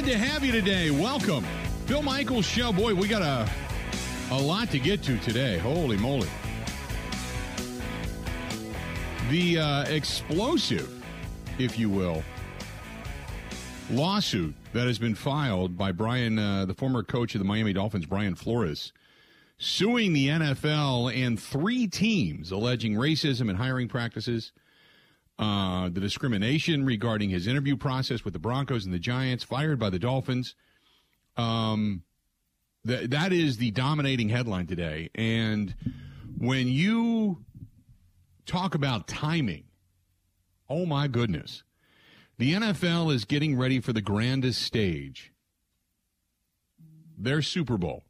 Glad to have you today. Welcome. Bill Michaels Show. Boy, we got a, a lot to get to today. Holy moly. The uh, explosive, if you will, lawsuit that has been filed by Brian, uh, the former coach of the Miami Dolphins, Brian Flores, suing the NFL and three teams alleging racism and hiring practices, uh, the discrimination regarding his interview process with the Broncos and the Giants, fired by the Dolphins. Um, th- that is the dominating headline today. And when you talk about timing, oh my goodness. The NFL is getting ready for the grandest stage, their Super Bowl.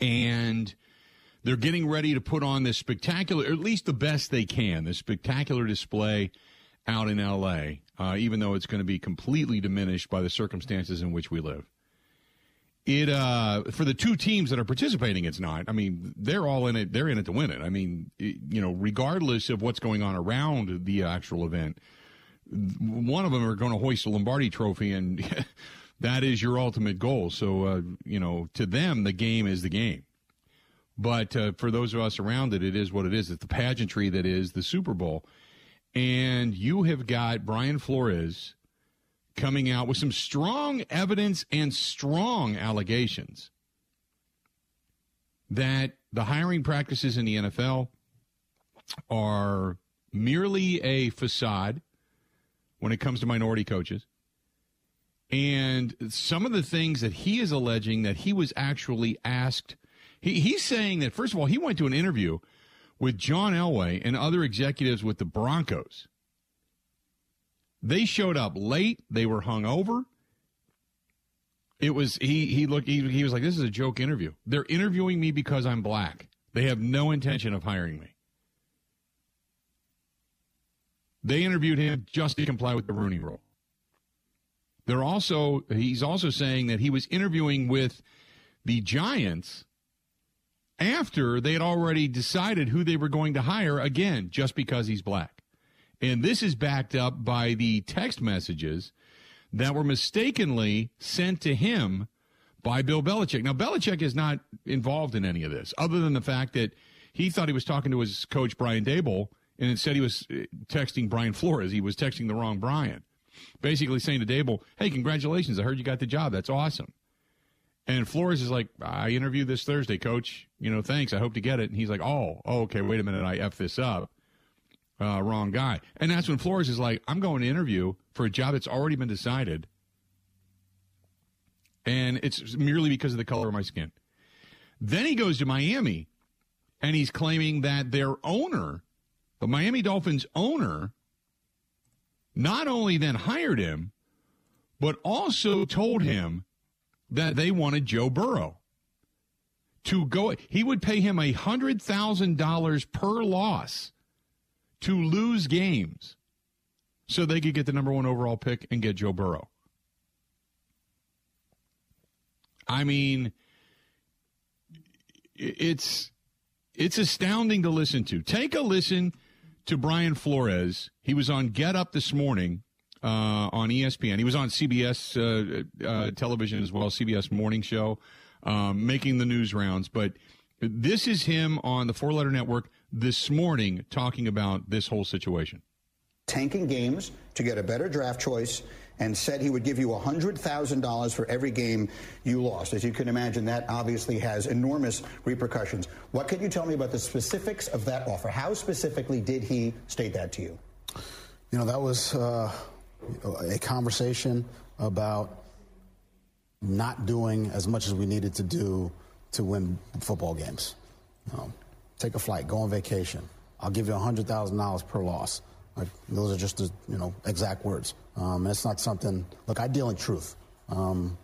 And they're getting ready to put on this spectacular, or at least the best they can, this spectacular display out in LA, uh, even though it's going to be completely diminished by the circumstances in which we live. It uh, for the two teams that are participating, it's not. I mean, they're all in it. They're in it to win it. I mean, it, you know, regardless of what's going on around the actual event, one of them are going to hoist a Lombardi Trophy, and that is your ultimate goal. So, uh, you know, to them, the game is the game. But uh, for those of us around it, it is what it is. It's the pageantry that is the Super Bowl. And you have got Brian Flores coming out with some strong evidence and strong allegations that the hiring practices in the NFL are merely a facade when it comes to minority coaches. And some of the things that he is alleging that he was actually asked he, he's saying that, first of all, he went to an interview with John Elway and other executives with the Broncos. They showed up late. They were hung over. It was he. He looked. He, he was like, "This is a joke interview. They're interviewing me because I'm black. They have no intention of hiring me." They interviewed him just to comply with the Rooney Rule. They're also. He's also saying that he was interviewing with the Giants after they had already decided who they were going to hire again just because he's black. And this is backed up by the text messages that were mistakenly sent to him by Bill Belichick. Now, Belichick is not involved in any of this, other than the fact that he thought he was talking to his coach, Brian Daboll, and instead he was uh, texting Brian Flores. He was texting the wrong Brian. Basically saying to Dable, hey, congratulations. I heard you got the job. That's awesome. And Flores is like, I interviewed this Thursday, coach. You know, thanks. I hope to get it. And he's like, oh, oh okay, wait a minute. I F this up. Uh, wrong guy. And that's when Flores is like, I'm going to interview for a job that's already been decided. And it's merely because of the color of my skin. Then he goes to Miami and he's claiming that their owner, the Miami Dolphins owner, not only then hired him, but also told him that they wanted Joe Burrow to go. He would pay him a hundred thousand dollars per loss to lose games, so they could get the number one overall pick and get Joe Burrow. I mean, it's it's astounding to listen to. Take a listen to Brian Flores. He was on Get Up this morning uh, on ESPN. He was on CBS uh, uh, television as well, CBS Morning Show, um, making the news rounds. But this is him on the Four Letter Network this morning talking about this whole situation. Tanking games to get a better draft choice and said he would give you $100,000 for every game you lost. As you can imagine, that obviously has enormous repercussions. What can you tell me about the specifics of that offer? How specifically did he state that to you? You know, that was uh, a conversation about not doing as much as we needed to do to win football games. Know, take a flight, go on vacation. I'll give you $100,000 per loss. Like, those are just the you know exact words. Um, it's not something. Look, I deal in truth, um,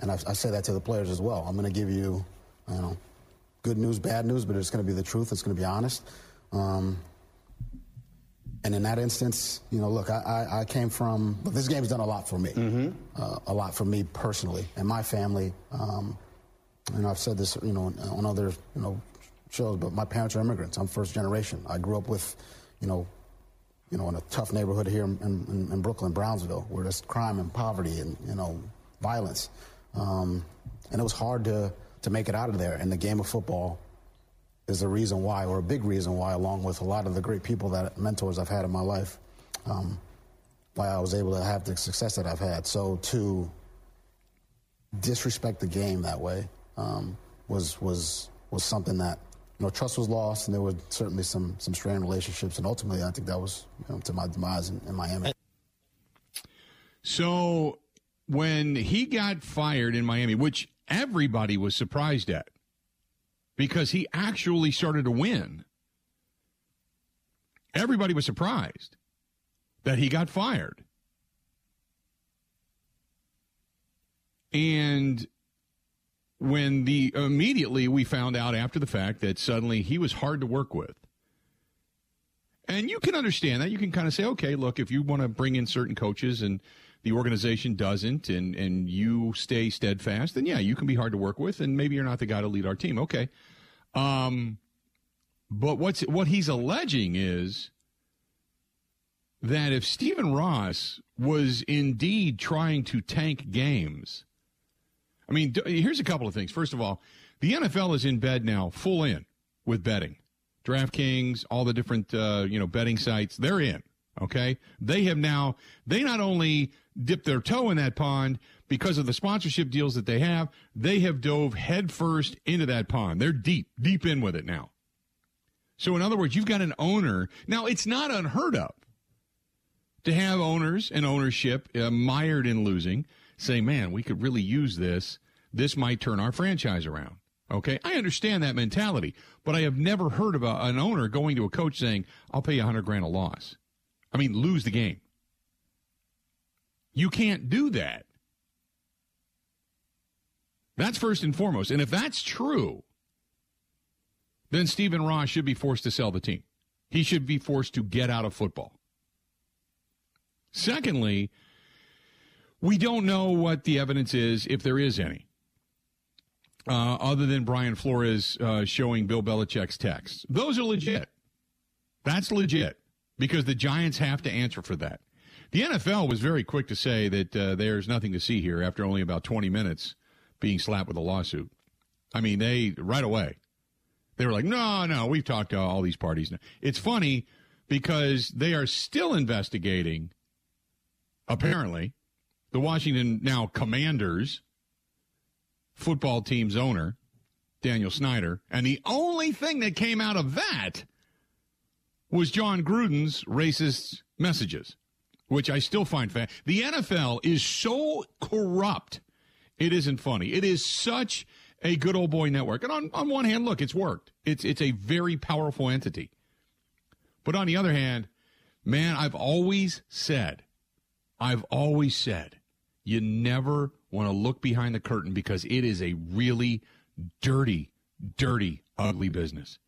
and I, I, say that to the players as well. I'm going to give you, you know, good news, bad news, but it's going to be the truth. It's going to be honest. Um, and in that instance, you know, look, I, I, I came from, look, this game's done a lot for me, mm-hmm. uh, a lot for me personally and my family. Um, and I've said this, you know, on other, you know, shows, but my parents are immigrants. I'm first generation. I grew up with, you know, you know, in a tough neighborhood here in, in, in Brooklyn, Brownsville, where there's crime and poverty and, you know, violence. Um, and it was hard to, to make it out of there. And the game of football is a reason why, or a big reason why, along with a lot of the great people that mentors I've had in my life, um, why I was able to have the success that I've had. So to disrespect the game that way um, was was was something that you know, trust was lost, and there were certainly some some strained relationships, and ultimately, I think that was you know, to my demise in, in Miami. So when he got fired in Miami, which everybody was surprised at, because he actually started to win. Everybody was surprised that he got fired. And when the immediately we found out after the fact that suddenly he was hard to work with. And you can understand that. You can kind of say, okay, look, if you want to bring in certain coaches and the organization doesn't and, and you stay steadfast, then yeah, you can be hard to work with and maybe you're not the guy to lead our team. Okay. Um, but what's what he's alleging is that if Stephen Ross was indeed trying to tank games, I mean, here's a couple of things. First of all, the NFL is in bed now, full in with betting. DraftKings, all the different uh, you know betting sites, they're in. Okay, they have now. They not only dipped their toe in that pond because of the sponsorship deals that they have, they have dove headfirst into that pond. They're deep, deep in with it now. So, in other words, you've got an owner. Now, it's not unheard of to have owners and ownership uh, mired in losing say, man, we could really use this. This might turn our franchise around. Okay. I understand that mentality, but I have never heard of a, an owner going to a coach saying, I'll pay you a hundred grand a loss. I mean, lose the game. You can't do that. That's first and foremost. And if that's true, then Stephen Ross should be forced to sell the team. He should be forced to get out of football. Secondly, we don't know what the evidence is, if there is any, uh, other than Brian Flores uh, showing Bill Belichick's texts. Those are legit. That's legit because the Giants have to answer for that. The NFL was very quick to say that uh, there's nothing to see here after only about 20 minutes being slapped with a lawsuit. I mean, they right away they were like, no, no, we've talked to all these parties. It's funny because they are still investigating, apparently, the Washington now Commanders football team's owner, Daniel Snyder. And the only thing that came out of that was Jon Gruden's racist messages, which I still find fa- The NFL is so corrupt, it isn't funny. It is such a good old boy network. And on, on one hand, look, it's worked. It's it's a very powerful entity. But on the other hand, man, I've always said, I've always said you never want to look behind the curtain because it is a really dirty, dirty, ugly business.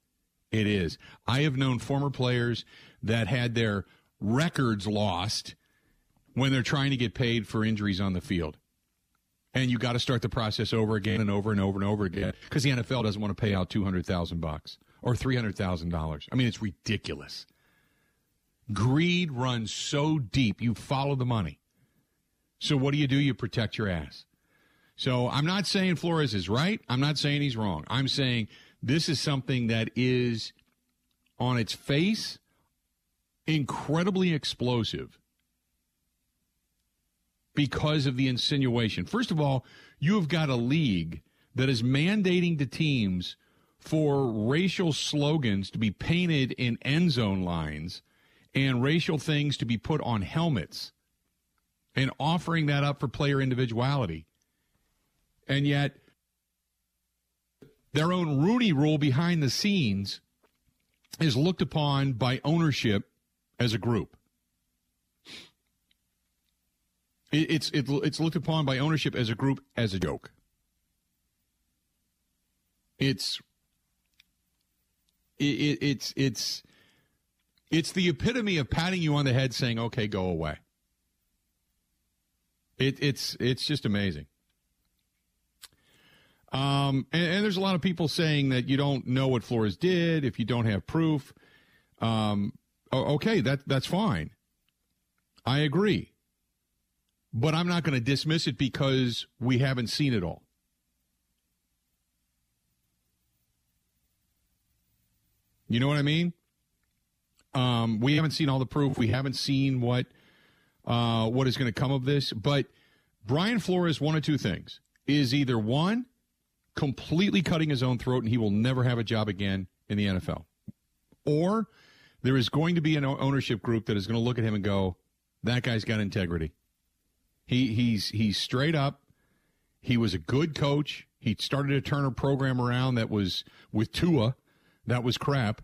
It is. I have known former players that had their records lost when they're trying to get paid for injuries on the field. And you got to start the process over again and over and over and over again because the NFL doesn't want to pay out 200,000 bucks or $300,000. I mean, it's ridiculous. Greed runs so deep, you follow the money. So what do you do? You protect your ass. So I'm not saying Flores is right. I'm not saying he's wrong. I'm saying this is something that is on its face incredibly explosive because of the insinuation. First of all, you have got a league that is mandating to teams for racial slogans to be painted in end zone lines and racial things to be put on helmets and offering that up for player individuality. And yet, their own Rooney rule behind the scenes is looked upon by ownership as a group. It's it, it's looked upon by ownership as a group as a joke. It's it, it, it's it's it's the epitome of patting you on the head, saying, "Okay, go away." It, it's it's just amazing. Um, and, and, there's a lot of people saying that you don't know what Flores did if you don't have proof. Um, okay, that that's fine. I agree. But I'm not going to dismiss it because we haven't seen it all. You know what I mean? Um, we haven't seen all the proof. We haven't seen what uh, what is going to come of this. But Brian Flores, one of two things is either one, completely cutting his own throat and he will never have a job again in the NFL, or there is going to be an ownership group that is going to look at him and go, "That guy's got integrity. He he's he's straight up. He was a good coach. He started to turn a program around that was with Tua, that was crap."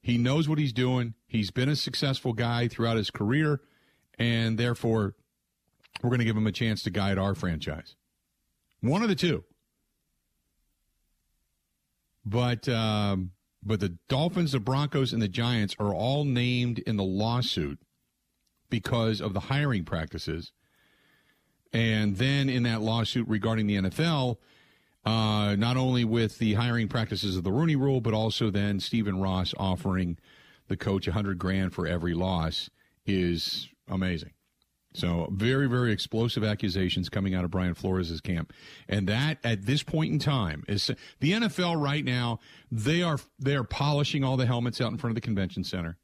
He knows what he's doing. He's been a successful guy throughout his career, and therefore, we're going to give him a chance to guide our franchise. One of the two. But um, but the Dolphins, the Broncos, and the Giants are all named in the lawsuit because of the hiring practices. And then in that lawsuit regarding the NFL, uh, not only with the hiring practices of the Rooney Rule, but also then Stephen Ross offering the coach a hundred grand for every loss is amazing. So very, very explosive accusations coming out of Brian Flores' camp, and that at this point in time is the NFL right now. They are they are polishing all the helmets out in front of the convention center.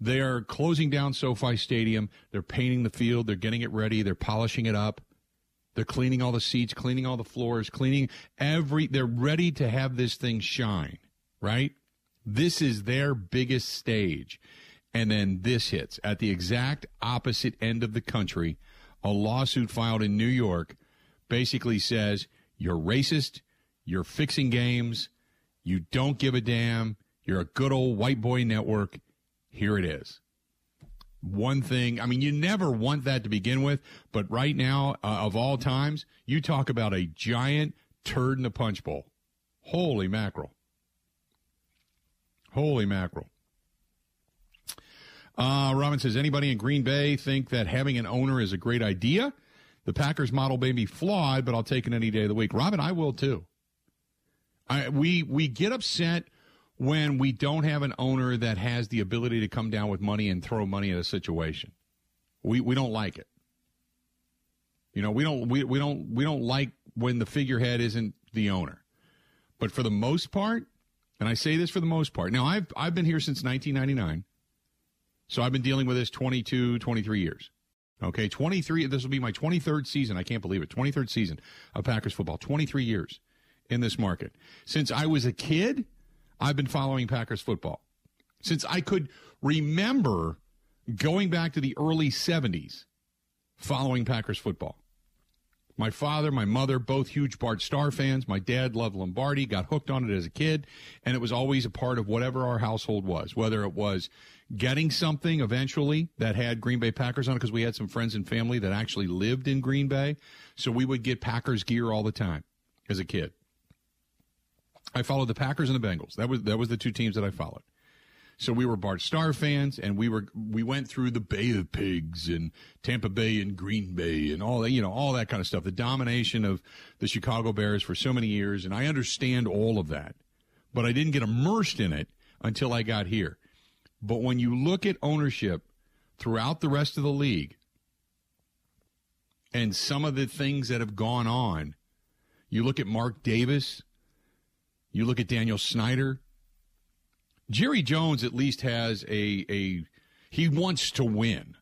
They are closing down SoFi Stadium. They're painting the field. They're getting it ready. They're polishing it up. They're cleaning all the seats, cleaning all the floors, cleaning every. They're ready to have this thing shine, right? This is their biggest stage. And then this hits at the exact opposite end of the country. A lawsuit filed in New York basically says you're racist, you're fixing games, you don't give a damn, you're a good old white boy network. Here it is one thing. I mean, you never want that to begin with, but right now, uh, of all times, you talk about a giant turd in the punch bowl. Holy mackerel. Holy mackerel. Uh, Robin says, anybody in Green Bay think that having an owner is a great idea? The Packers model may be flawed, but I'll take it any day of the week. Robin, I will too. I, we we get upset when we don't have an owner that has the ability to come down with money and throw money at a situation. We we don't like it. You know, we don't we, we don't we don't like when the figurehead isn't the owner. But for the most part, and I say this for the most part. Now I've I've been here since 1999. So I've been dealing with this 22 23 years. Okay, 23 this will be my 23rd season. I can't believe it. 23rd season of Packers football. 23 years in this market. Since I was a kid, I've been following Packers football since I could remember going back to the early 70s following Packers football. My father, my mother, both huge Bart Starr fans. My dad loved Lombardi, got hooked on it as a kid, and it was always a part of whatever our household was, whether it was getting something eventually that had Green Bay Packers on it, because we had some friends and family that actually lived in Green Bay. So we would get Packers gear all the time as a kid. I followed the Packers and the Bengals. That was that was the two teams that I followed. So we were Bart Starr fans, and we were we went through the Bay of Pigs and Tampa Bay and Green Bay and all that you know all that kind of stuff. The domination of the Chicago Bears for so many years, and I understand all of that, but I didn't get immersed in it until I got here. But when you look at ownership throughout the rest of the league, and some of the things that have gone on, you look at Mark Davis you look at Daniel Snyder. Jerry Jones at least has a a he wants to win.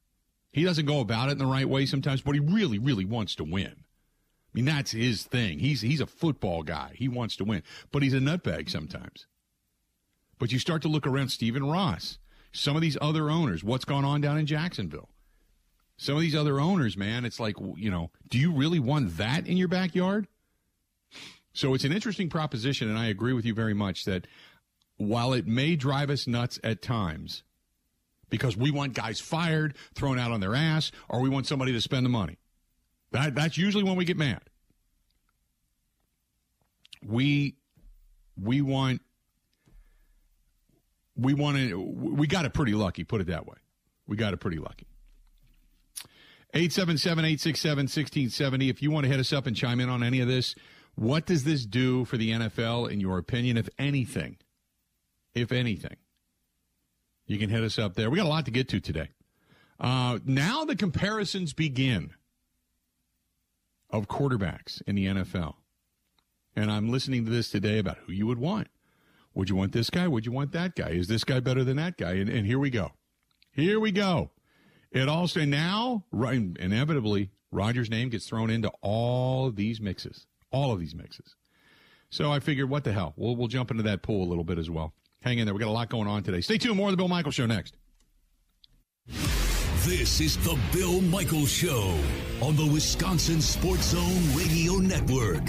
He doesn't go about it in the right way sometimes, but he really, really wants to win. I mean, that's his thing. He's he's a football guy. He wants to win, but he's a nutbag sometimes. But you start to look around Stephen Ross, some of these other owners, what's gone on down in Jacksonville. Some of these other owners, man, it's like, you know, do you really want that in your backyard? So it's an interesting proposition, and I agree with you very much that while it may drive us nuts at times, because we want guys fired, thrown out on their ass, or we want somebody to spend the money. That, that's usually when we get mad. We we want we want to we got it pretty lucky, put it that way. We got it pretty lucky. 877-867-1670 if you want to hit us up and chime in on any of this what does this do for the NFL, in your opinion, if anything? If anything. You can hit us up there. We got a lot to get to today. Uh, now the comparisons begin of quarterbacks in the NFL. And I'm listening to this today about who you would want. Would you want this guy? Would you want that guy? Is this guy better than that guy? And, and here we go. Here we go. It also now, right, inevitably, Rodgers' name gets thrown into all of these mixes, all of these mixes. So I figured, what the hell? We'll, we'll jump into that pool a little bit as well. Hang in there. We got a lot going on today. Stay tuned. More of the Bill Michaels Show next. This is the Bill Michaels Show on the Wisconsin Sports Zone Radio Network.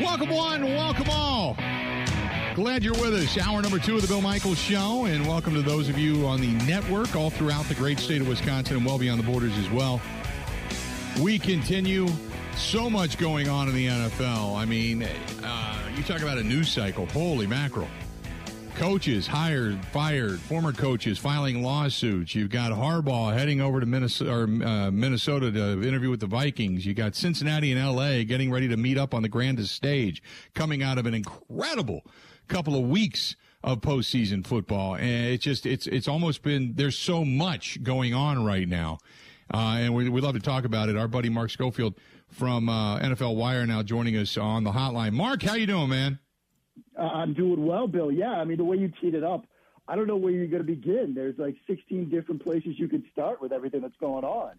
Welcome one, welcome all. Glad you're with us. Hour number two of the Bill Michaels Show, and welcome to those of you on the network all throughout the great state of Wisconsin and well beyond the borders as well. We continue. So much going on in the NFL. I mean, uh, you talk about a news cycle. Holy mackerel. Coaches hired, fired, former coaches filing lawsuits. You've got Harbaugh heading over to Minnesota, or, uh, Minnesota to interview with the Vikings. You got Cincinnati and LA getting ready to meet up on the grandest stage, coming out of an incredible couple of weeks of postseason football. And it's just, it's, it's almost been, there's so much going on right now. Uh, and we, we love to talk about it. Our buddy Mark Schofield from uh, NFL Wire now joining us on the hotline. Mark, how you doing, man? Uh, I'm doing well, Bill. Yeah, I mean the way you teed it up, I don't know where you're going to begin. There's like 16 different places you could start with everything that's going on.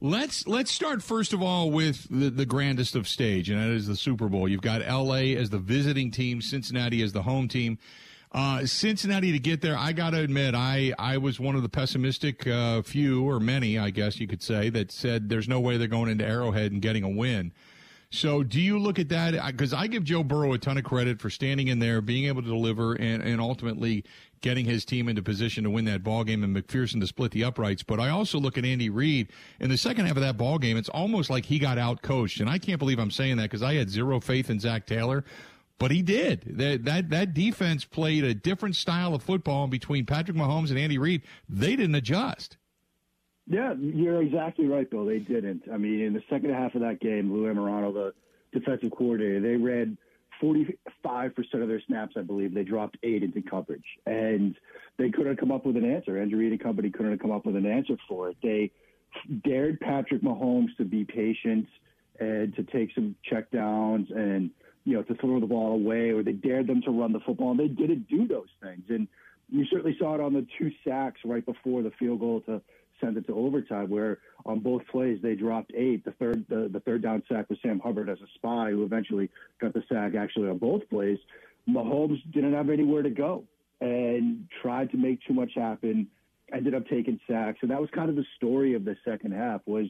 Let's let's start first of all with the, the grandest of stage, and that is the Super Bowl. You've got L.A. as the visiting team, Cincinnati as the home team. Uh, Cincinnati to get there, I got to admit, I, I was one of the pessimistic uh, few, or many, I guess you could say, that said there's no way they're going into Arrowhead and getting a win. So, do you look at that? Because I give Joe Burrow a ton of credit for standing in there, being able to deliver, and, and ultimately getting his team into position to win that ball game, and McPherson to split the uprights. But I also look at Andy Reid in the second half of that ball game. It's almost like he got out coached, and I can't believe I'm saying that because I had zero faith in Zac Taylor. But he did. That, that that defense played a different style of football and between Patrick Mahomes and Andy Reid. They didn't adjust. Yeah, you're exactly right, Bill. They didn't. I mean, in the second half of that game, Lou Anarumo, the defensive coordinator, they read 45% of their snaps, I believe. They dropped eight into coverage, and they couldn't come up with an answer. Andrew Reid and company couldn't come up with an answer for it. They dared Patrick Mahomes to be patient and to take some checkdowns and you know to throw the ball away, or they dared them to run the football, and they didn't do those things. It on the two sacks right before the field goal to send it to overtime, where on both plays they dropped eight. The third the, the third down sack was Sam Hubbard as a spy, who eventually got the sack actually on both plays. Mahomes didn't have anywhere to go and tried to make too much happen. Ended up taking sacks, and that was kind of the story of the second half was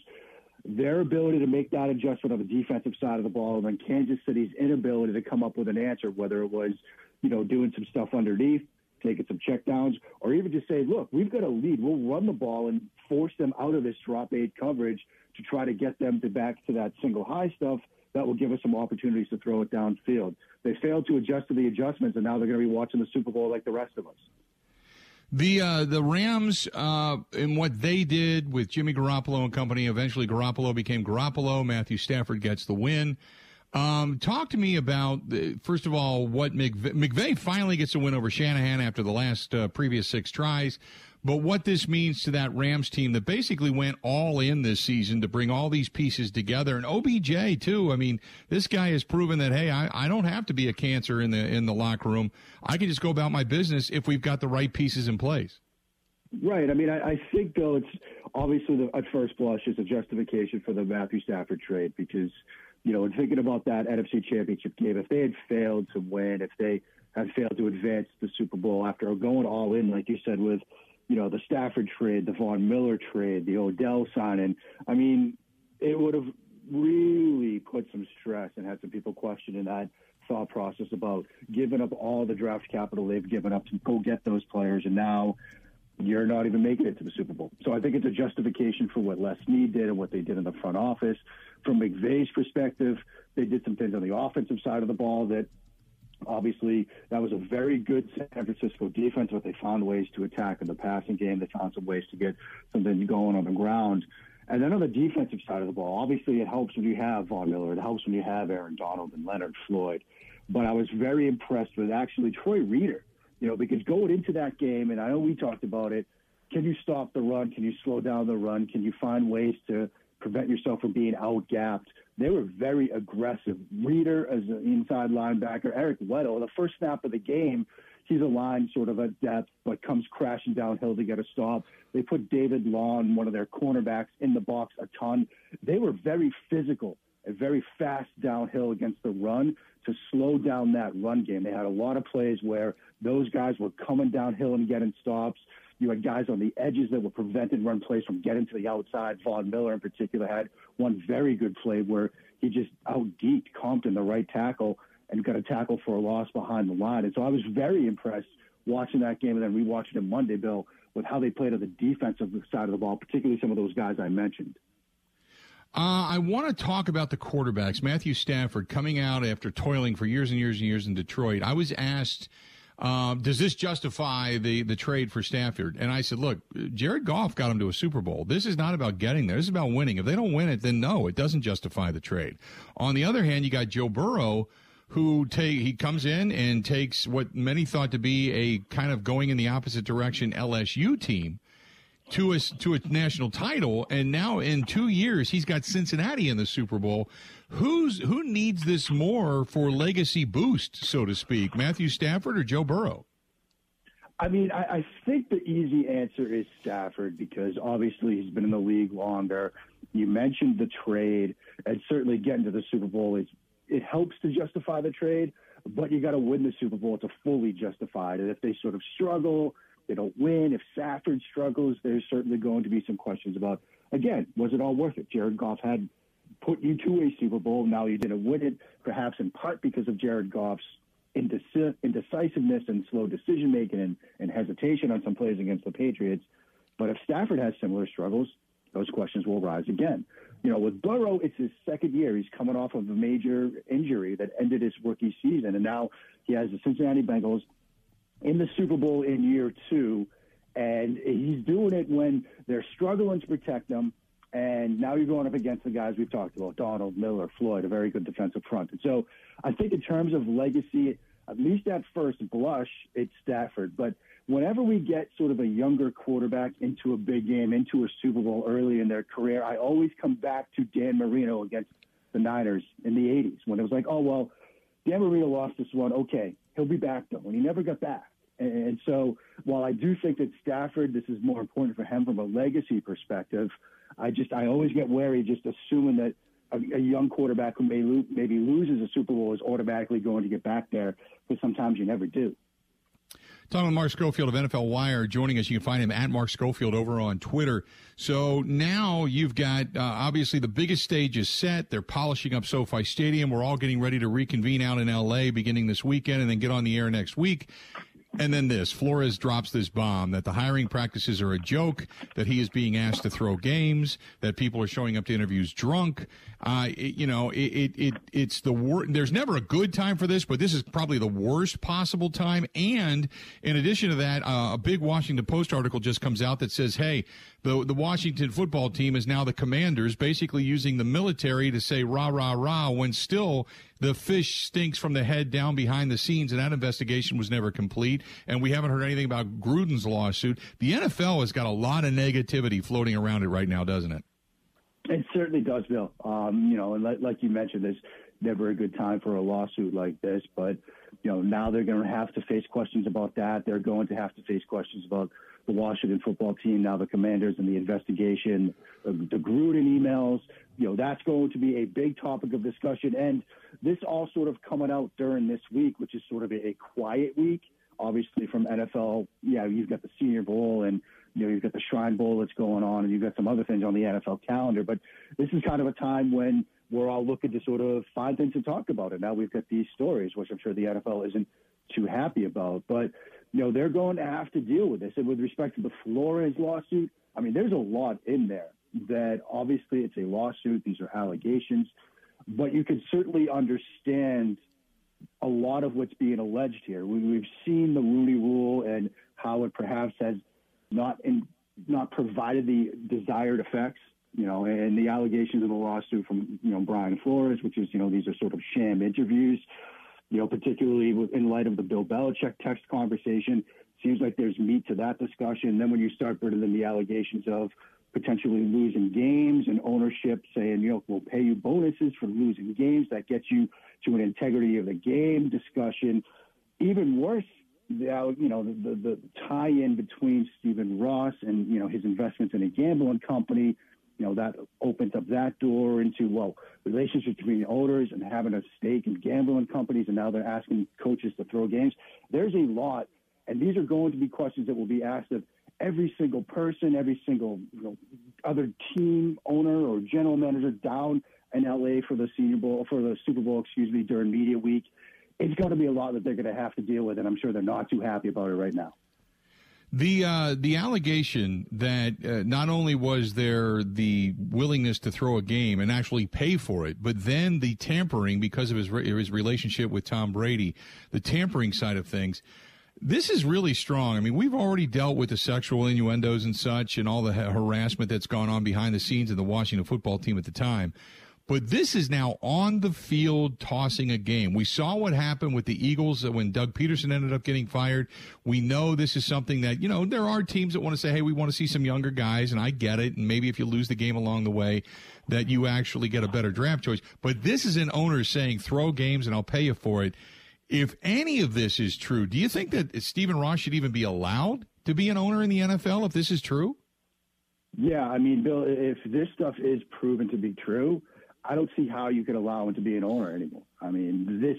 their ability to make that adjustment on the defensive side of the ball, and then Kansas City's inability to come up with an answer, whether it was, you know, doing some stuff underneath, taking some check downs, or even just say, look, we've got a lead. We'll run the ball and force them out of this drop eight coverage to try to get them to back to that single high stuff that will give us some opportunities to throw it downfield. They failed to adjust to the adjustments, and now they're going to be watching the Super Bowl like the rest of us. The uh, the Rams uh, and what they did with Jimmy Garoppolo and company. Eventually, Garoppolo became Garoppolo. Matthew Stafford gets the win. Um, talk to me about first of all what McVay, McVay finally gets a win over Shanahan after the last uh, previous six tries but what this means to that Rams team that basically went all in this season to bring all these pieces together. And OBJ too. I mean, this guy has proven that hey, I, I don't have to be a cancer in the in the locker room. I can just go about my business if we've got the right pieces in place. Right. I mean, I, I think though it's obviously the, at first blush is a justification for the Matthew Stafford trade because you know, and thinking about that NFC Championship game, if they had failed to win, if they had failed to advance the Super Bowl after going all in, like you said, with you know, the Stafford trade, the Von Miller trade, the Odell signing. I mean, it would have really put some stress and had some people questioning that thought process about giving up all the draft capital they've given up to go get those players, and now you're not even making it to the Super Bowl. So I think it's a justification for what Les Snead did and what they did in the front office. From McVay's perspective, they did some things on the offensive side of the ball that Obviously, that was a very good San Francisco defense, but they found ways to attack in the passing game. They found some ways to get something going on the ground. And then on the defensive side of the ball, obviously it helps when you have Von Miller. It helps when you have Aaron Donald and Leonard Floyd. But I was very impressed with actually Troy Reeder, you know, because going into that game, and I know we talked about it, can you stop the run? Can you slow down the run? Can you find ways to prevent yourself from being outgapped? They were very aggressive. Reeder as an inside linebacker, Eric Weddle, the first snap of the game, he's a line sort of at depth, but comes crashing downhill to get a stop. They put David Long, one of their cornerbacks, in the box a ton. They were very physical and very fast downhill against the run to slow down that run game. They had a lot of plays where those guys were coming downhill and getting stops. You had guys on the edges that were preventing run plays from getting to the outside. Von Miller, in particular, had one very good play where he just outgeeked Compton, the right tackle, and got a tackle for a loss behind the line. And so I was very impressed watching that game and then rewatching it Monday, Bill, with how they played on the defensive side of the ball, particularly some of those guys I mentioned. Uh, I want to talk about the quarterbacks. Matthew Stafford coming out after toiling for years and years and years in Detroit. I was asked, uh, does this justify the, the trade for Stafford? And I said, look, Jared Goff got him to a Super Bowl. This is not about getting there. This is about winning. If they don't win it, then no, it doesn't justify the trade. On the other hand, you got Joe Burrow who take he comes in and takes what many thought to be a kind of going in the opposite direction LSU team to a to a national title, and now in two years he's got Cincinnati in the Super Bowl. Who's who needs this more for legacy boost, so to speak? Matthew Stafford or Joe Burrow? I mean, I, I think the easy answer is Stafford because obviously he's been in the league longer. You mentioned the trade, and certainly getting to the Super Bowl is it helps to justify the trade, but you got to win the Super Bowl to fully justify it. And if they sort of struggle, they don't win. If Stafford struggles, there's certainly going to be some questions about, again, was it all worth it? Jared Goff had put you to a Super Bowl. Now you didn't win it, perhaps in part because of Jared Goff's indecisiveness and slow decision making and, and hesitation on some plays against the Patriots. But if Stafford has similar struggles, those questions will rise again. You know, with Burrow, it's his second year. He's coming off of a major injury that ended his rookie season, and now he has the Cincinnati Bengals in the Super Bowl in year two, and he's doing it when they're struggling to protect him. And now you're going up against the guys we've talked about, Donald, Miller, Floyd, a very good defensive front. And so I think in terms of legacy, at least at first blush, it's Stafford. But whenever we get sort of a younger quarterback into a big game, into a Super Bowl early in their career, I always come back to Dan Marino against the Niners in the 80s when it was like, oh, well, Dan Marino lost this one. Okay, he'll be back, though. And he never got back. And so while I do think that Stafford, this is more important for him from a legacy perspective, I just, I always get wary just assuming that a, a young quarterback who may lo- maybe loses a Super Bowl is automatically going to get back there because sometimes you never do. Talking with Mark Schofield of NFL Wire joining us. You can find him at Mark Schofield over on Twitter. So now you've got uh, obviously the biggest stage is set. They're polishing up SoFi Stadium. We're all getting ready to reconvene out in LA beginning this weekend and then get on the air next week. And then this Flores drops this bomb that the hiring practices are a joke, that he is being asked to throw games, that people are showing up to interviews drunk. Uh, it, you know, it, it, it it's the worst. There's never a good time for this, but this is probably the worst possible time. And in addition to that, uh, a big Washington Post article just comes out that says, hey, the, the Washington football team is now the commanders, basically using the military to say rah, rah, rah, when still the fish stinks from the head down behind the scenes, and that investigation was never complete. And we haven't heard anything about Gruden's lawsuit. The NFL has got a lot of negativity floating around it right now, doesn't it? It certainly does, Bill. Um, you know, and like, like you mentioned, there's never a good time for a lawsuit like this, but you know, now they're going to have to face questions about that. They're going to have to face questions about the Washington football team, now the commanders and the investigation, the, the Gruden emails. You know, that's going to be a big topic of discussion. And this all sort of coming out during this week, which is sort of a, a quiet week. Obviously, from NFL, yeah, you've got the Senior Bowl and you know, you've got the Shrine Bowl that's going on, and you've got some other things on the NFL calendar. But this is kind of a time when we're all looking to sort of find things to talk about. And now we've got these stories, which I'm sure the NFL isn't too happy about. But you know, they're going to have to deal with this. And with respect to the Flores lawsuit, I mean, there's a lot in there that obviously it's a lawsuit. These are allegations, but you can certainly understand a lot of what's being alleged here. We, have seen the Rooney Rule and how it perhaps has not in, not provided the desired effects You know, and the allegations of the lawsuit from you know Brian Flores, which is you know these are sort of sham interviews. You know, particularly in light of the Bill Belichick text conversation, seems like there's meat to that discussion. Then when you start bringing in the allegations of potentially losing games and ownership saying, you know, we'll pay you bonuses for losing games. That gets you to an integrity of the game discussion. Even worse, the, you know, the, the, the tie-in between Stephen Ross and, you know, his investments in a gambling company, you know, that opens up that door into, well, relationships between owners and having a stake in gambling companies. And now they're asking coaches to throw games. There's a lot. And these are going to be questions that will be asked of every single person, every single you know, other team owner or general manager down in LA for the Senior Bowl for the Super Bowl, excuse me, during media week. It's going to be a lot that they're going to have to deal with, and I'm sure they're not too happy about it right now. The uh, the allegation that uh, not only was there the willingness to throw a game and actually pay for it, but then the tampering because of his his relationship with Tom Brady, the tampering side of things. This is really strong. I mean, we've already dealt with the sexual innuendos and such and all the harassment that's gone on behind the scenes in the Washington football team at the time. But this is now on the field tossing a game. We saw what happened with the Eagles when Doug Pederson ended up getting fired. We know this is something that, you know, there are teams that want to say, hey, we want to see some younger guys, and I get it. And maybe if you lose the game along the way, that you actually get a better draft choice. But this is an owner saying, throw games and I'll pay you for it. If any of this is true, do you think that Stephen Ross should even be allowed to be an owner in the NFL if this is true? Yeah, I mean, Bill, if this stuff is proven to be true, I don't see how you could allow him to be an owner anymore. I mean, this,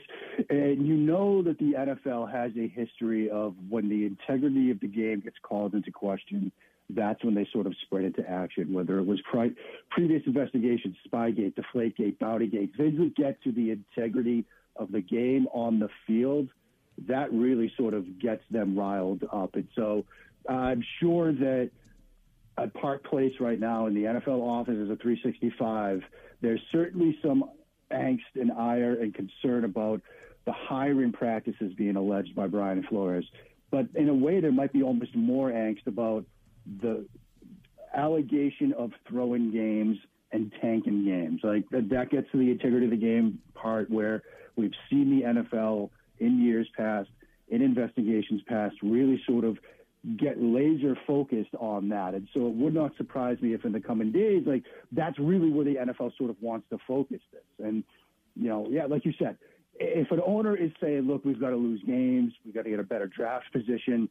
and you know that the NFL has a history of when the integrity of the game gets called into question, that's when they sort of spread into action, whether it was pri- previous investigations, Spygate, Deflategate, Bountygate, things that get to the integrity of the game on the field, that really sort of gets them riled up. And so I'm sure that at Park Place right now in the NFL office is a 365. There's certainly some angst and ire and concern about the hiring practices being alleged by Brian Flores. But in a way, there might be almost more angst about the allegation of throwing games and tanking games. Like that gets to the integrity of the game part where we've seen the NFL in years past, in investigations past, really sort of get laser focused on that. And so it would not surprise me if in the coming days, like that's really where the NFL sort of wants to focus this. And, you know, yeah, like you said, if an owner is saying, look, we've got to lose games, we've got to get a better draft position,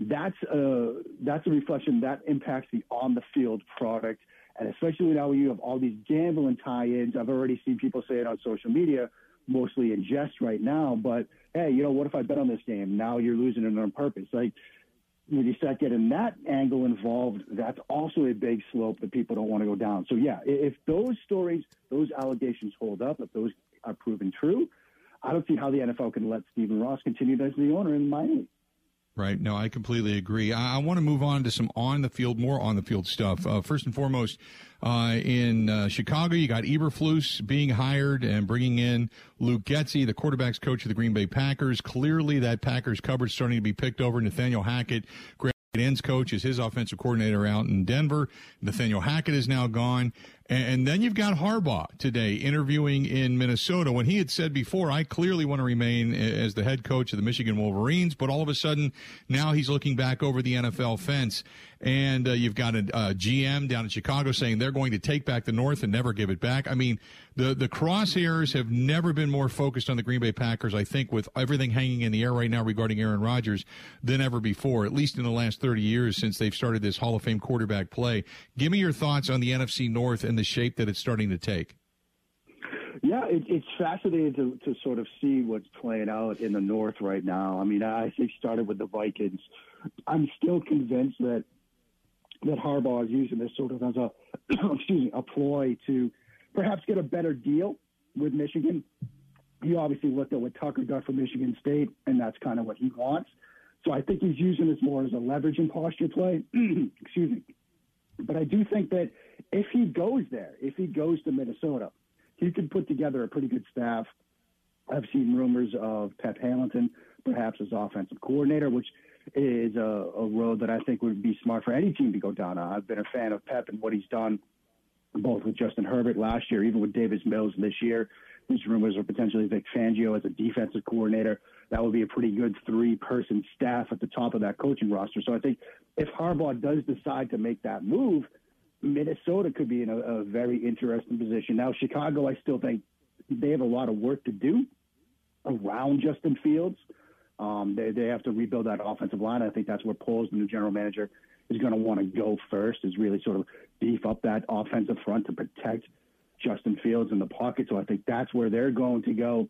that's a, that's a reflection that impacts the on the field product. And especially now you have all these gambling tie-ins, I've already seen people say it on social media, mostly in jest right now. But hey, you know, what if I bet on this game? Now you're losing it on purpose. Like when you start getting that angle involved, that's also a big slope that people don't want to go down. So yeah, if those stories, those allegations hold up, if those are proven true, I don't see how the NFL can let Stephen Ross continue as the owner in Miami. Right. No, I completely agree. I, I, want to move on to some on the field, more on the field stuff. Uh, first and foremost, uh, in uh, Chicago, you got Eberflus being hired and bringing in Luke Getsy, the quarterbacks coach of the Green Bay Packers. Clearly, that Packers coverage starting to be picked over. Nathaniel Hackett, ends coach, is his offensive coordinator out in Denver. Nathaniel Hackett is now gone. And then you've got Harbaugh today interviewing in Minnesota when he had said before, I clearly want to remain as the head coach of the Michigan Wolverines, but all of a sudden now he's looking back over the NFL fence. And uh, you've got a, a GM down in Chicago saying they're going to take back the North and never give it back. I mean, the, the crosshairs have never been more focused on the Green Bay Packers, I think, with everything hanging in the air right now regarding Aaron Rodgers than ever before, at least in the last 30 years since they've started this Hall of Fame quarterback play. Give me your thoughts on the NFC North and the shape that it's starting to take. Yeah, it, it's fascinating to, to sort of see what's playing out in the North right now. I mean, I think started with the Vikings. I'm still convinced that that Harbaugh is using this sort of as a excuse me a ploy to perhaps get a better deal with Michigan. He obviously looked at what Tucker got from Michigan State, and that's kind of what he wants. So I think he's using this more as a leverage and posture play. excuse me. But I do think that if he goes there, if he goes to Minnesota, he could put together a pretty good staff. I've seen rumors of Pep Hamilton, perhaps as offensive coordinator, which is a, a road that I think would be smart for any team to go down. I've been a fan of Pep and what he's done both with Justin Herbert last year, even with Davis Mills this year. There's rumors of potentially Vic Fangio as a defensive coordinator. That would be a pretty good three person staff at the top of that coaching roster. So I think if Harbaugh does decide to make that move, Minnesota could be in a, a very interesting position. Now, Chicago, I still think they have a lot of work to do around Justin Fields. Um, they, they have to rebuild that offensive line. I think that's where Poles, the new general manager, is going to want to go first, is really sort of beef up that offensive front to protect Justin Fields in the pocket. So I think that's where they're going to go.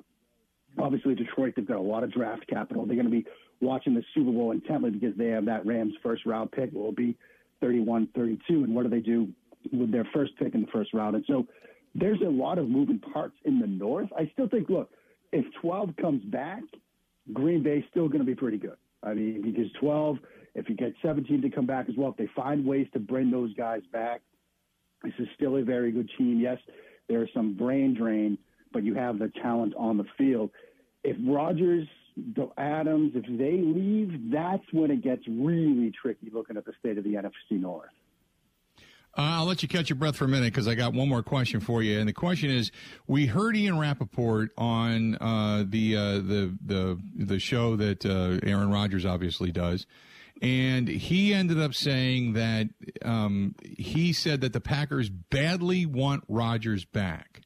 Obviously, Detroit, they've got a lot of draft capital. They're going to be watching the Super Bowl intently because they have that Rams first round pick It will be 31 32. And what do they do with their first pick in the first round? And so there's a lot of moving parts in the North. I still think, look, if 12 comes back, Green Bay's still going to be pretty good. I mean, because 12, if you get 17 to come back as well, if they find ways to bring those guys back, this is still a very good team. Yes, there is some brain drain, but you have the talent on the field. If Rodgers, Adams, if they leave, that's when it gets really tricky looking at the state of the NFC North. Uh, I'll let you catch your breath for a minute because I got one more question for you. And the question is: We heard Ian Rapoport on uh, the uh, the the the show that uh, Aaron Rodgers obviously does, and he ended up saying that um, he said that the Packers badly want Rodgers back.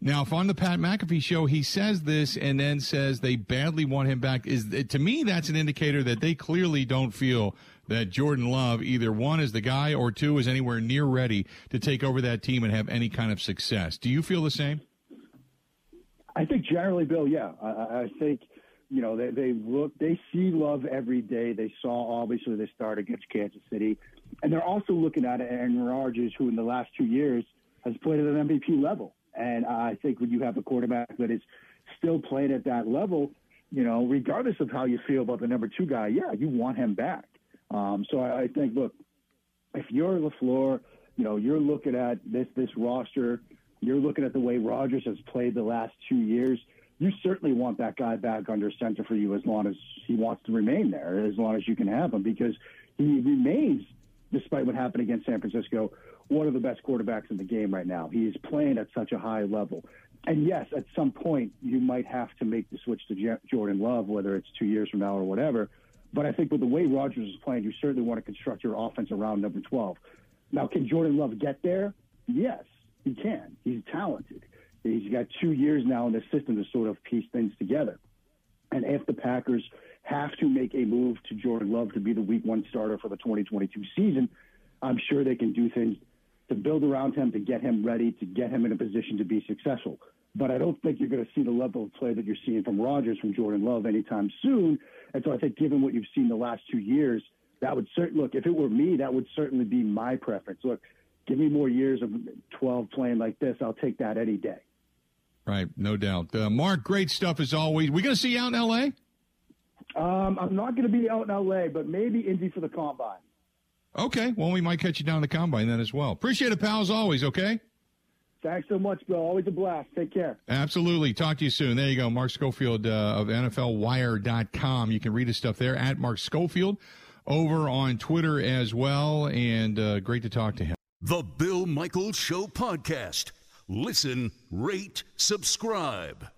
Now, if on the Pat McAfee show he says this and then says they badly want him back, is to me that's an indicator that they clearly don't feel that Jordan Love either one is the guy or two is anywhere near ready to take over that team and have any kind of success. Do you feel the same? I think generally, Bill, yeah. I, I think you know, they, they look, they see love every day. They saw obviously they start against Kansas City, and they're also looking at Aaron Rodgers, who in the last two years has played at an MVP level. And I think when you have a quarterback that is still playing at that level, you know, regardless of how you feel about the number two guy, yeah, you want him back. Um, so I, I think, look, if you're LaFleur, you know, you're looking at this this roster, you're looking at the way Rodgers has played the last two years you certainly want that guy back under center for you as long as he wants to remain there, as long as you can have him, because he remains, despite what happened against San Francisco, one of the best quarterbacks in the game right now. He is playing at such a high level. And yes, at some point, you might have to make the switch to Jordan Love, whether it's two years from now or whatever. But I think with the way Rodgers is playing, you certainly want to construct your offense around number 12. Now, can Jordan Love get there? Yes, he can. He's talented. He's got two years now in the system to sort of piece things together. And if the Packers have to make a move to Jordan Love to be the week one starter for the 2022 season, I'm sure they can do things to build around him, to get him ready, to get him in a position to be successful. But I don't think you're going to see the level of play that you're seeing from Rodgers, from Jordan Love anytime soon. And so I think, given what you've seen the last two years, that would certainly look. If it were me, that would certainly be my preference. Look, give me more years of 12 playing like this. I'll take that any day. Right, no doubt. Uh, Mark, great stuff as always. We going to see you out in L.A.? Um, I'm not going to be out in L.A., but maybe Indy for the combine. Okay, well, we might catch you down the combine then as well. Appreciate it, pal, as always, okay? Thanks so much, Bill. Always a blast. Take care. Absolutely. Talk to you soon. There you go. Mark Schofield uh, of NFLWire.com. You can read his stuff there at Mark Schofield over on Twitter as well. And uh, great to talk to him. The Bill Michaels Show Podcast. Listen, rate, subscribe.